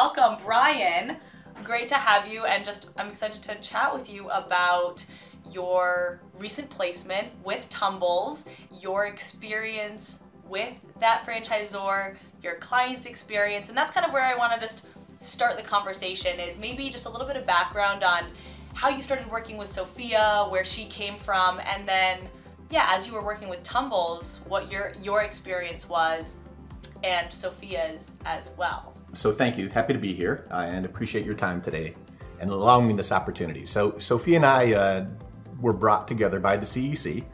welcome Brian. Great to have you, and just I'm excited to chat with you about your recent placement with Tumbles, your experience with that franchisor, your client's experience, and that's kind of where I want to just start the conversation is maybe just a little bit of background on how you started working with Sophia, where she came from, and then yeah, as you were working with Tumbles, what your your experience was and Sophia's as well. So thank you. Happy to be here uh, and appreciate your time today and allowing me this opportunity. So Sophie and I uh, were brought together by the CEC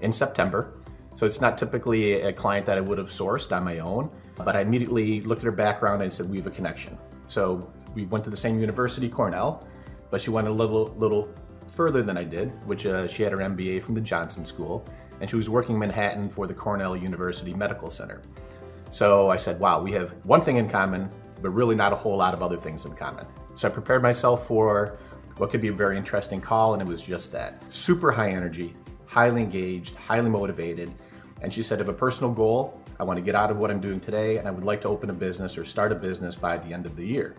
in September. So it's not typically a client that I would have sourced on my own, but I immediately looked at her background and said we have a connection. So we went to the same university, Cornell, but she went a little little further than I did, which uh, she had her MBA from the Johnson School, and she was working in Manhattan for the Cornell University Medical Center. So I said, wow, we have one thing in common, but really not a whole lot of other things in common. So I prepared myself for what could be a very interesting call, and it was just that. Super high energy, highly engaged, highly motivated. And she said, I have a personal goal. I want to get out of what I'm doing today, and I would like to open a business or start a business by the end of the year.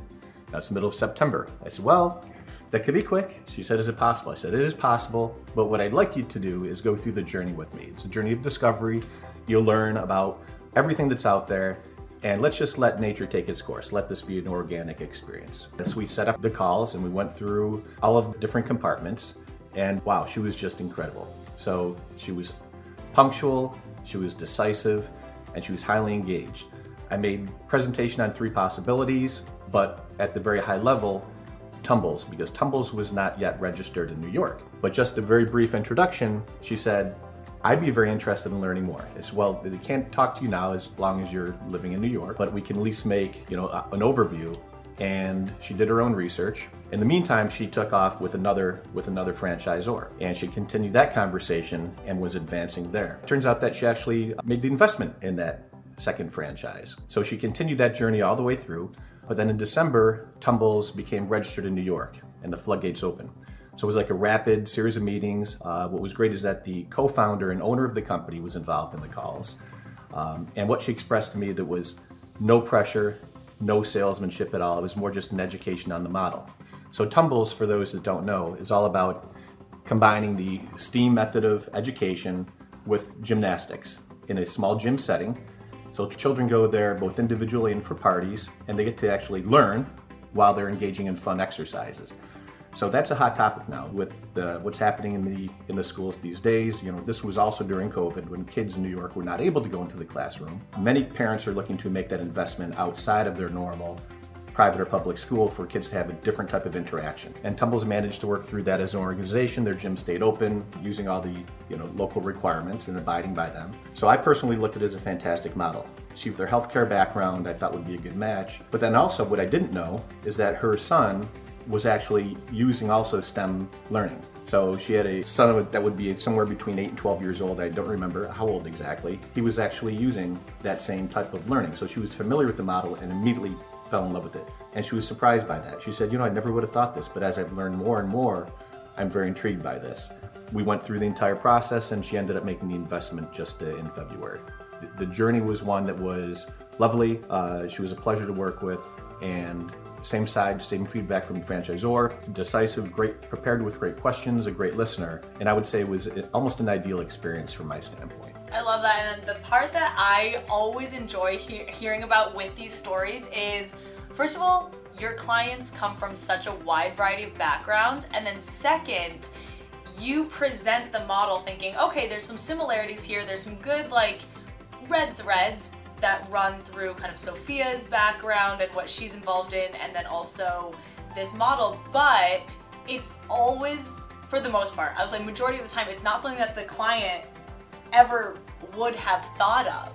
Now it's the middle of September. I said, well, that could be quick. She said, Is it possible? I said, It is possible, but what I'd like you to do is go through the journey with me. It's a journey of discovery. You'll learn about everything that's out there, and let's just let nature take its course. Let this be an organic experience. So we set up the calls and we went through all of the different compartments, and wow, she was just incredible. So she was punctual, she was decisive, and she was highly engaged. I made presentation on three possibilities, but at the very high level, Tumbles, because Tumbles was not yet registered in New York. But just a very brief introduction, she said, I'd be very interested in learning more. As well, they can't talk to you now as long as you're living in New York, but we can at least make, you know, an overview. And she did her own research. In the meantime, she took off with another with another franchisor, and she continued that conversation and was advancing there. Turns out that she actually made the investment in that second franchise. So she continued that journey all the way through. But then in December, Tumbles became registered in New York and the floodgates opened. So it was like a rapid series of meetings. Uh, what was great is that the co-founder and owner of the company was involved in the calls. Um, and what she expressed to me that was no pressure, no salesmanship at all. It was more just an education on the model. So Tumbles, for those that don't know, is all about combining the STEAM method of education with gymnastics in a small gym setting so children go there both individually and for parties, and they get to actually learn while they're engaging in fun exercises. So that's a hot topic now with the, what's happening in the in the schools these days. You know, this was also during COVID when kids in New York were not able to go into the classroom. Many parents are looking to make that investment outside of their normal private or public school for kids to have a different type of interaction. And Tumbles managed to work through that as an organization. Their gym stayed open, using all the you know local requirements and abiding by them. So I personally looked at it as a fantastic model. She, with her healthcare background, I thought would be a good match. But then also, what I didn't know is that her son was actually using also STEM learning. So she had a son that would be somewhere between 8 and 12 years old. I don't remember how old exactly. He was actually using that same type of learning. So she was familiar with the model and immediately fell in love with it. And she was surprised by that. She said, You know, I never would have thought this, but as I've learned more and more, I'm very intrigued by this. We went through the entire process and she ended up making the investment just in February. The, journey was one that was lovely. Uh, she was a pleasure to work with and same side, same feedback from the franchisor, decisive, great, prepared with great questions, a great listener. And I would say it was almost an ideal experience from my standpoint. I love that. And the part that I always enjoy he- hearing about with these stories is first of all, your clients come from such a wide variety of backgrounds. And then, second, you present the model thinking, okay, there's some similarities here, there's some good, like, red threads that run through kind of Sophia's background and what she's involved in, and then also this model. But it's always, for the most part, I was like, majority of the time, it's not something that the client ever would have thought of,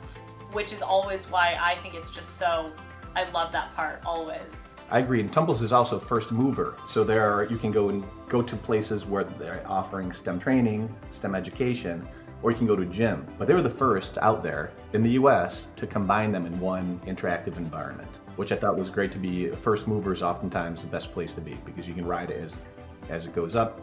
which is always why I think it's just so, I love that part always. I agree, and Tumbles is also first mover. So there are, you can go and go to places where they're offering STEM training, STEM education, or you can go to a gym. But they were the first out there in the US to combine them in one interactive environment, which I thought was great to be. First movers oftentimes the best place to be because you can ride it as, as it goes up.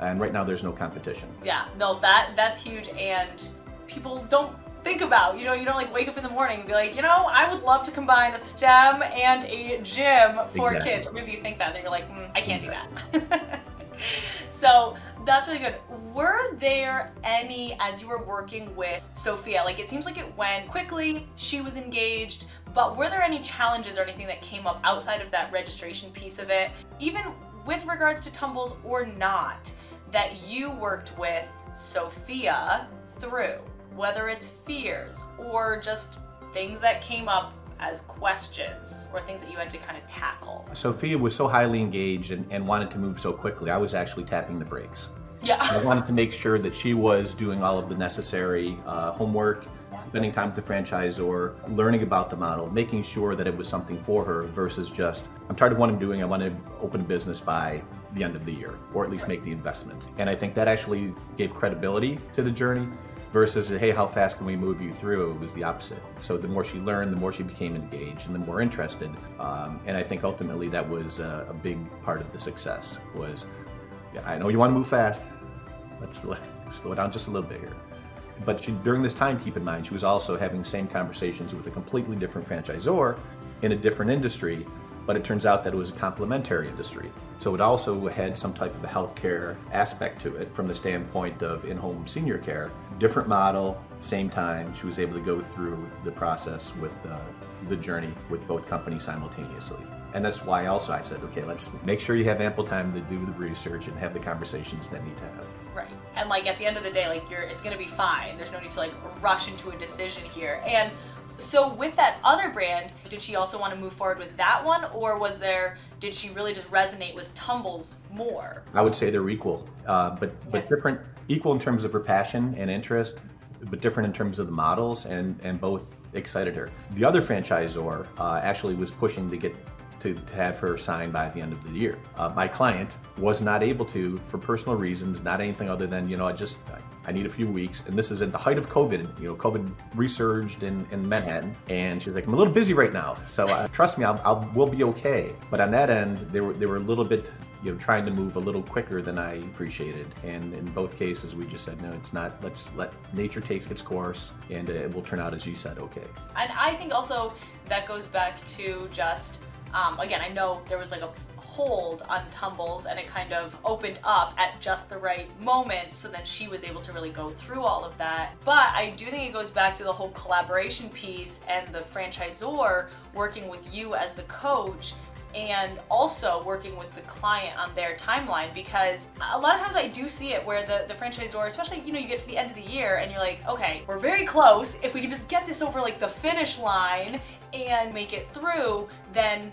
And right now there's no competition. Yeah, no, that that's huge and people don't think about. You know, you don't like wake up in the morning and be like, you know, I would love to combine a STEM and a gym for Exactly. kids. Or maybe you think that, and you're like, mm, I can't do that. so that's really good. Were there any, as you were working with Sophia, like it seems like it went quickly, she was engaged, but were there any challenges or anything that came up outside of that registration piece of it, even with regards to tumbles or not, that you worked with Sophia through? Whether it's fears or just things that came up as questions or things that you had to kind of tackle. Sophia was so highly engaged and, and wanted to move so quickly, I was actually tapping the brakes. Yeah. I wanted to make sure that she was doing all of the necessary uh, homework, spending time with the franchisor, learning about the model, making sure that it was something for her versus just, I'm tired of what I'm doing, I want to open a business by the end of the year, or at least make the investment. And I think that actually gave credibility to the journey versus, hey, how fast can we move you through? It was the opposite. So the more she learned, the more she became engaged and the more interested. Um, and I think ultimately that was a big part of the success was, yeah, I know you want to move fast, let's slow, slow down just a little bit here. But she, during this time, keep in mind, she was also having same conversations with a completely different franchisor in a different industry, but it turns out that it was a complementary industry. So it also had some type of a healthcare aspect to it from the standpoint of in home senior care. Different model, same time. She was able to go through the process with uh, the journey with both companies simultaneously. And that's why also I said, okay, let's make sure you have ample time to do the research and have the conversations that need to happen. Right. And like at the end of the day, like you're it's gonna be fine. There's no need to like rush into a decision here. And so with that other brand, did she also want to move forward with that one or was there did she really just resonate with tumbles more? I would say they're equal, uh, but but different. Equal in terms of her passion and interest, but different in terms of the models, and and both excited her. The other franchisor uh, actually was pushing to get to have her signed by the end of the year. Uh, my client was not able to for personal reasons, not anything other than you know I just I need a few weeks, and this is at the height of COVID. You know, COVID resurged in, in Manhattan, and she's like, I'm a little busy right now, so uh, trust me, I'll, I'll we'll be okay. But on that end, they were they were a little bit you know trying to move a little quicker than I appreciated, and in both cases, we just said no, it's not. Let's let nature take its course, and it will turn out as you said, okay. And I think also that goes back to just, um, again, I know there was like a hold on Tumbles and it kind of opened up at just the right moment. So then she was able to really go through all of that. But I do think it goes back to the whole collaboration piece and the franchisor working with you as the coach and also working with the client on their timeline because a lot of times I do see it where the, the franchisor, especially, you know, you get to the end of the year and you're like, okay, we're very close. If we can just get this over like the finish line and make it through, then,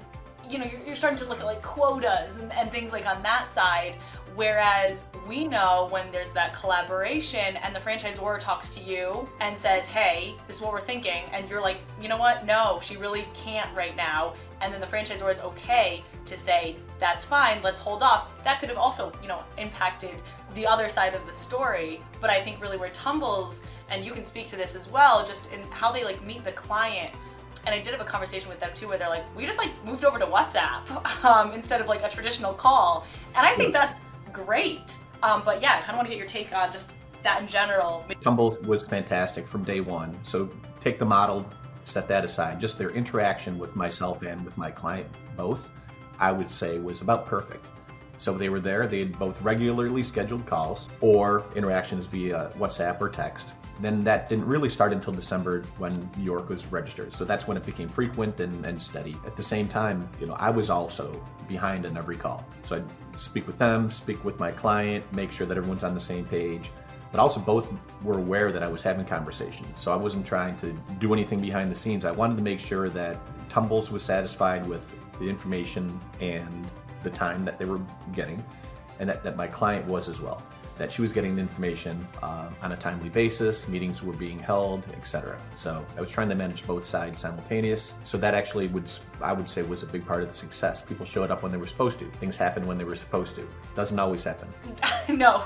you know, you're, you're starting to look at like quotas and, and things like on that side. Whereas we know when there's that collaboration and the franchisor talks to you and says, hey, this is what we're thinking, and you're like, you know what? No, she really can't right now. And then the franchisor is okay to say, that's fine, let's hold off. That could have also, you know, impacted the other side of the story. But I think really where Tumbles, and you can speak to this as well, just in how they like meet the client and I did have a conversation with them too, where they're like, we just like moved over to WhatsApp um, instead of like a traditional call, and I think that's great. Um, but yeah, I kind of want to get your take on just that in general. Tumble was fantastic from day one. So take the model, set that aside. Just their interaction with myself and with my client, both, I would say was about perfect. So they were there, they had both regularly scheduled calls or interactions via WhatsApp or text. Then that didn't really start until December when York was registered. So that's when it became frequent and, and steady. At the same time, you know, I was also behind on every call. So I'd speak with them, speak with my client, make sure that everyone's on the same page but also both were aware that I was having conversations. So I wasn't trying to do anything behind the scenes. I wanted to make sure that Tumbles was satisfied with the information and the time that they were getting, and that, that my client was as well. That she was getting the information uh, on a timely basis, meetings were being held, etc. So I was trying to manage both sides simultaneous. So that actually would, I would say, was a big part of the success. People showed up when they were supposed to. Things happened when they were supposed to. Doesn't always happen. no,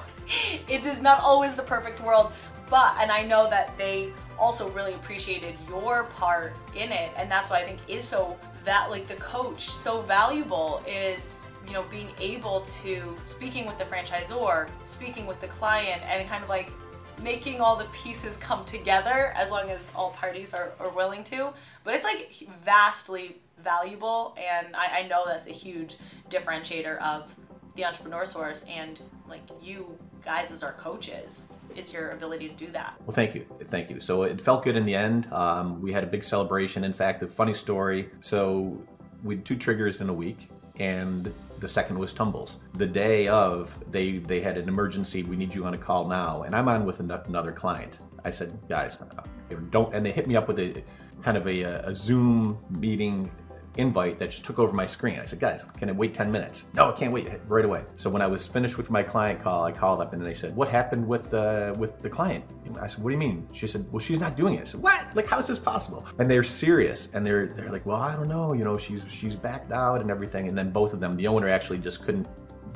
it is not always the perfect world, but, and I know that they also really appreciated your part in it, and that's why I think is so that like the coach so valuable is you know being able to speaking with the franchisor, speaking with the client, and kind of like making all the pieces come together as long as all parties are, are willing to. But it's like vastly valuable, and I, I know that's a huge differentiator of the entrepreneur source and like you guys as our coaches is your ability to do that. Well, thank you. Thank you. So it felt good in the end. Um, we had a big celebration. In fact, a funny story. So we had two triggers in a week, and the second was tumbles. The day of, they they had an emergency. We need you on a call now, and I'm on with another client. I said, guys, uh, don't. And they hit me up with a kind of a, a Zoom meeting invite that just took over my screen. I said, guys, can I wait 10 minutes? No, I can't wait right away. So when I was finished with my client call, I called up and they said, what happened with the, with the client? I said, what do you mean? She said, well, she's not doing it. I said, what? Like, how is this possible? And they're serious and they're, they're like, well, I don't know. You know, she's, she's backed out and everything. And then both of them, the owner actually just couldn't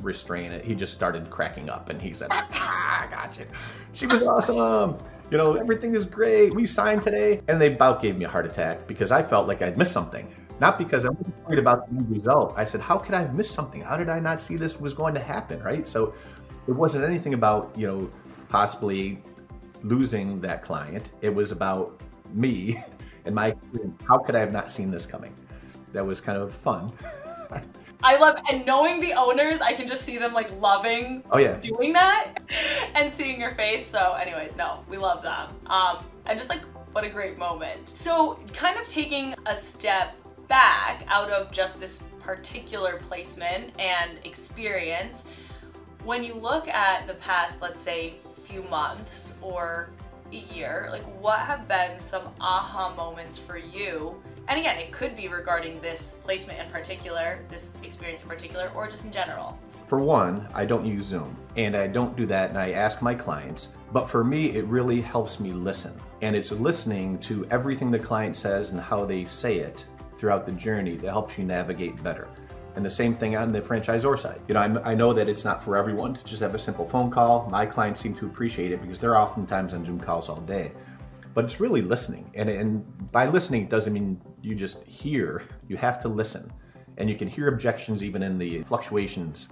restrain it. He just started cracking up and he said, ah, I got you. She was awesome. You know, everything is great. We signed today. And they about gave me a heart attack because I felt like I'd missed something. Not because I wasn't worried about the end result. I said, how could I have missed something? How did I not see this was going to happen, right? So it wasn't anything about, you know, possibly losing that client. It was about me and my experience. How could I have not seen this coming? That was kind of fun. I love and knowing the owners, I can just see them like loving oh, yeah. doing that and seeing your face. So anyways, no, we love them. Um, and just like what a great moment. So kind of taking a step back out of just this particular placement and experience, when you look at the past, let's say, few months or a year, like what have been some aha moments for you? And again, it could be regarding this placement in particular, this experience in particular, or just in general. For one, I don't use Zoom and I don't do that and I ask my clients. But for me, it really helps me listen. And it's listening to everything the client says and how they say it throughout the journey that helps you navigate better. And the same thing on the franchisor side. You know, I'm, i know that it's not for everyone to just have a simple phone call. My clients seem to appreciate it because they're oftentimes on Zoom calls all day. But it's really listening. And, and by listening, it doesn't mean you just hear, you have to listen. And you can hear objections even in the fluctuations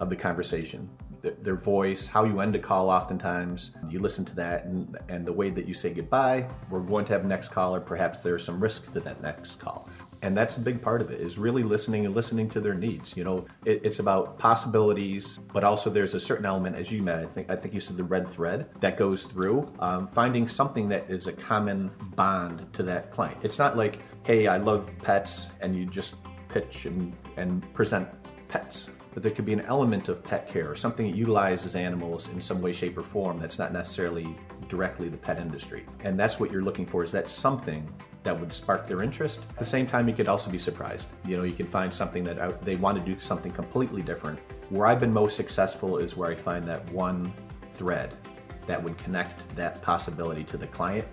of the conversation. Their voice, how you end a call oftentimes, you listen to that and, and the way that you say goodbye. We're going to have next call, or perhaps there's some risk to that next call and that's a big part of it is really listening and listening to their needs. You know it, it's about possibilities but also there's a certain element as you met i think i think you said the red thread that goes through um, finding something that is a common bond to that client. It's not like hey i love pets and you just pitch and, and present pets but there could be an element of pet care or something that utilizes animals in some way shape or form that's not necessarily directly the pet industry and that's what you're looking for is that something that would spark their interest. At the same time, you could also be surprised. You know, you can find something that I, they want to do something completely different. Where I've been most successful is where I find that one thread that would connect that possibility to the client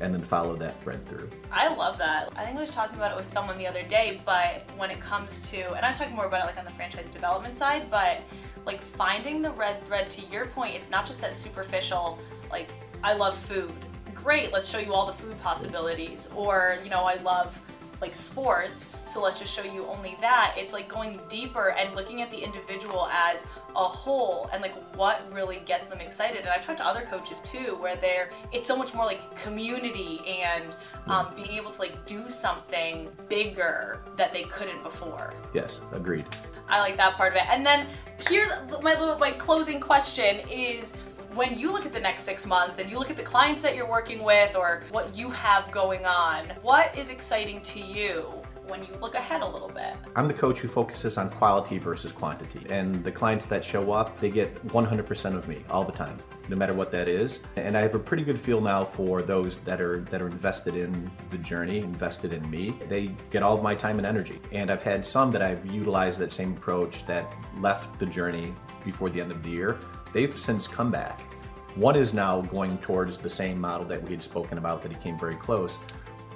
and then follow that thread through. I love that. I think I was talking about it with someone the other day, but when it comes to, and I was talking more about it like on the franchise development side, but like finding the red thread to your point, it's not just that superficial, like I love food great, let's show you all the food possibilities. Or, you know, I love like sports, so let's just show you only that. It's like going deeper and looking at the individual as a whole and like what really gets them excited. And I've talked to other coaches too, where they're it's so much more like community and um, being able to like do something bigger that they couldn't before. Yes, agreed. I like that part of it. And then here's my little my closing question is when you look at the next six months and you look at the clients that you're working with or what you have going on, what is exciting to you when you look ahead a little bit? I'm the coach who focuses on quality versus quantity. And the clients that show up, they get 100% of me all the time, no matter what that is. And I have a pretty good feel now for those that are that are invested in the journey, invested in me. They get all of my time and energy. And I've had some that I've utilized that same approach that left the journey before the end of the year They've since come back. One is now going towards the same model that we had spoken about that he came very close.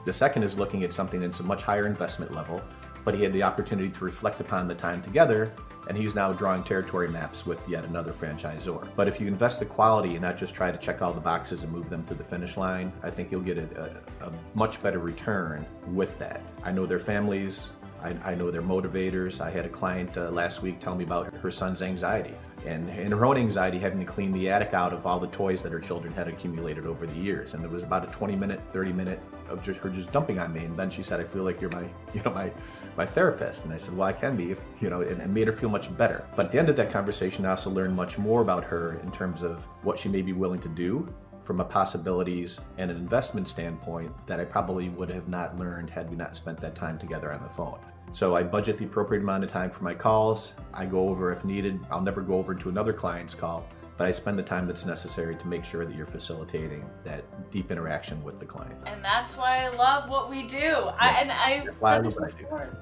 The second is looking at something that's a much higher investment level, but he had the opportunity to reflect upon the time together and he's now drawing territory maps with yet another franchisor. But if you invest the quality and not just try to check all the boxes and move them to the finish line, I think you'll get a, a, a much better return with that. I know their families I, I know their motivators. I had a client uh, last week tell me about her son's anxiety and, her own anxiety having to clean the attic out of all the toys that her children had accumulated over the years. And there was about a 20 minute, 30 minute of just her just dumping on me. And then she said, I feel like you're my, you know, my, my therapist. And I said, well, I can be, if, you know, and it made her feel much better. But at the end of that conversation, I also learned much more about her in terms of what she may be willing to do from a possibilities and an investment standpoint that I probably would have not learned had we not spent that time together on the phone. So I budget the appropriate amount of time for my calls. I go over if needed. I'll never go over to another client's call, but I spend the time that's necessary to make sure that you're facilitating that deep interaction with the client. And that's why I love what we do. Yeah. I, and I've said this before.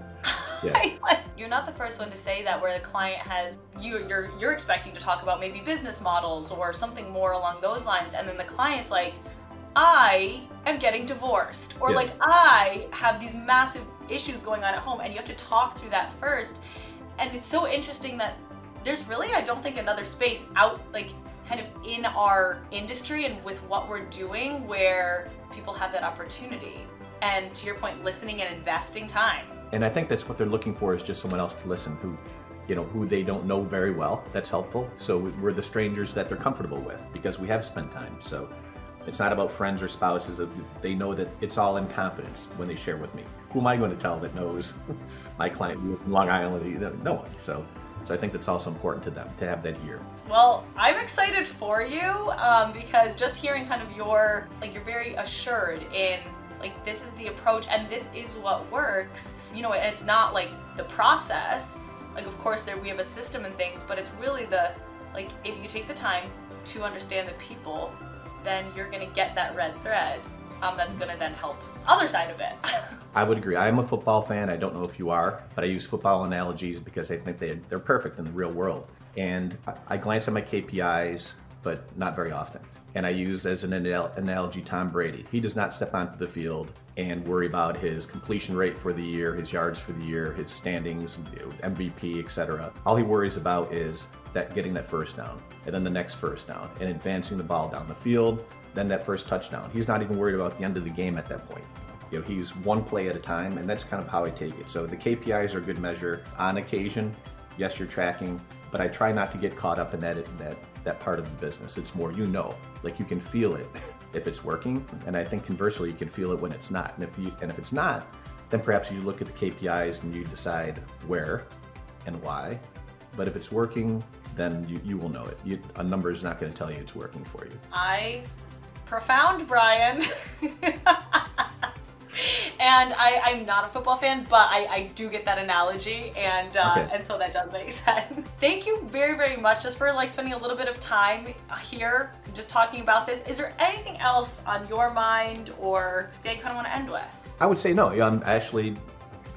Yeah. you're not the first one to say that where the client has you you're you're expecting to talk about maybe business models or something more along those lines and then the client's like I am getting divorced or yeah. like I have these massive issues going on at home and you have to talk through that first. And it's so interesting that there's really, I don't think, another space out, like, kind of in our industry and with what we're doing where people have that opportunity. And to your point, listening and investing time. And I think that's what they're looking for is just someone else to listen who you know, who they don't know very well. That's helpful. So we're the strangers that they're comfortable with because we have spent time. So it's not about friends or spouses. They know that it's all in confidence when they share with me. Who am I going to tell that knows my client from Long Island? No one. So, so I think that's also important to them to have that here. Well, I'm excited for you um, because just hearing kind of your like you're very assured in like this is the approach and this is what works. You know, and it's not like the process. Like of course there we have a system and things, but it's really the like if you take the time to understand the people then you're to get that red thread um, that's going to then help other side of it. I would agree. I am a football fan. I don't know if you are, but I use football analogies because I think they, they're perfect in the real world. And I, I glance at my KPIs, but not very often. And I use as an analogy Tom Brady. He does not step onto the field and worry about his completion rate for the year, his yards for the year, his standings, MVP, etc. All he worries about is that getting that first down, and then the next first down, and advancing the ball down the field, then that first touchdown. He's not even worried about the end of the game at that point. You know, he's one play at a time, and that's kind of how I take it. So the KPIs are a good measure. On occasion, yes, you're tracking, but I try not to get caught up in that that that part of the business. It's more you know, like you can feel it if it's working, and I think conversely, you can feel it when it's not. And if you and if it's not, then perhaps you look at the KPIs and you decide where and why. But if it's working, then you, you will know it. You, a number is not going to tell you it's working for you. I, profound, Brian. and I, I'm not a football fan, but I, I do get that analogy, and uh, okay. and so that does make sense. Thank you very very much just for like spending a little bit of time here, just talking about this. Is there anything else on your mind or that you kind of want to end with? I would say no. Yeah, I'm actually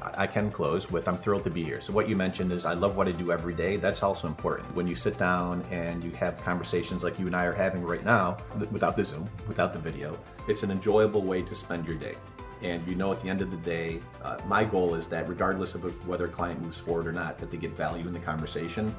I can close with I'm thrilled to be here. So, what you mentioned is I love what I do every day. That's also important. When you sit down and you have conversations like you and I are having right now, without the Zoom, without the video, it's an enjoyable way to spend your day. And you know, at the end of the day, uh, my goal is that regardless of whether a client moves forward or not, that they get value in the conversation.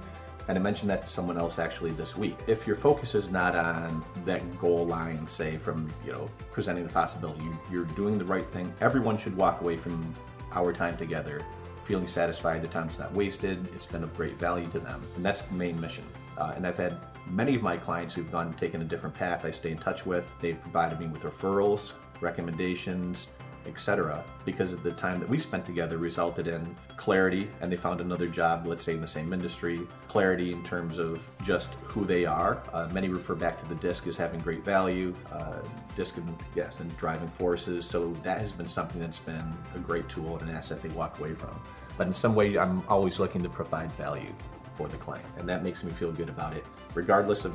And I mentioned that to someone else actually this week. If your focus is not on that goal line, say from you know presenting the possibility, you, are doing the right thing. Everyone should walk away from our time together, feeling satisfied the time's not wasted, it's been of great value to them. And that's the main mission. Uh, and I've had many of my clients who've gone taken a different path I stay in touch with. They've provided me with referrals, recommendations, etc. Because of the time that we spent together resulted in clarity and they found another job, let's say in the same industry, clarity in terms of just who they are. Uh, many refer back to the disc as having great value, uh, disc and yes, and driving forces. So that has been something that's been a great tool and an asset they walk away from. But in some way, I'm always looking to provide value for the client, and that makes me feel good about it, regardless of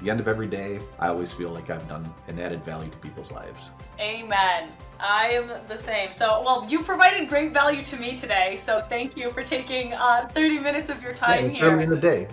the end of every day, I always feel like I've done an added value to people's lives. Amen. I am the same. So, well, you provided great value to me today. So, thank you for taking uh, 30 minutes of your time yeah, here. Early in the day.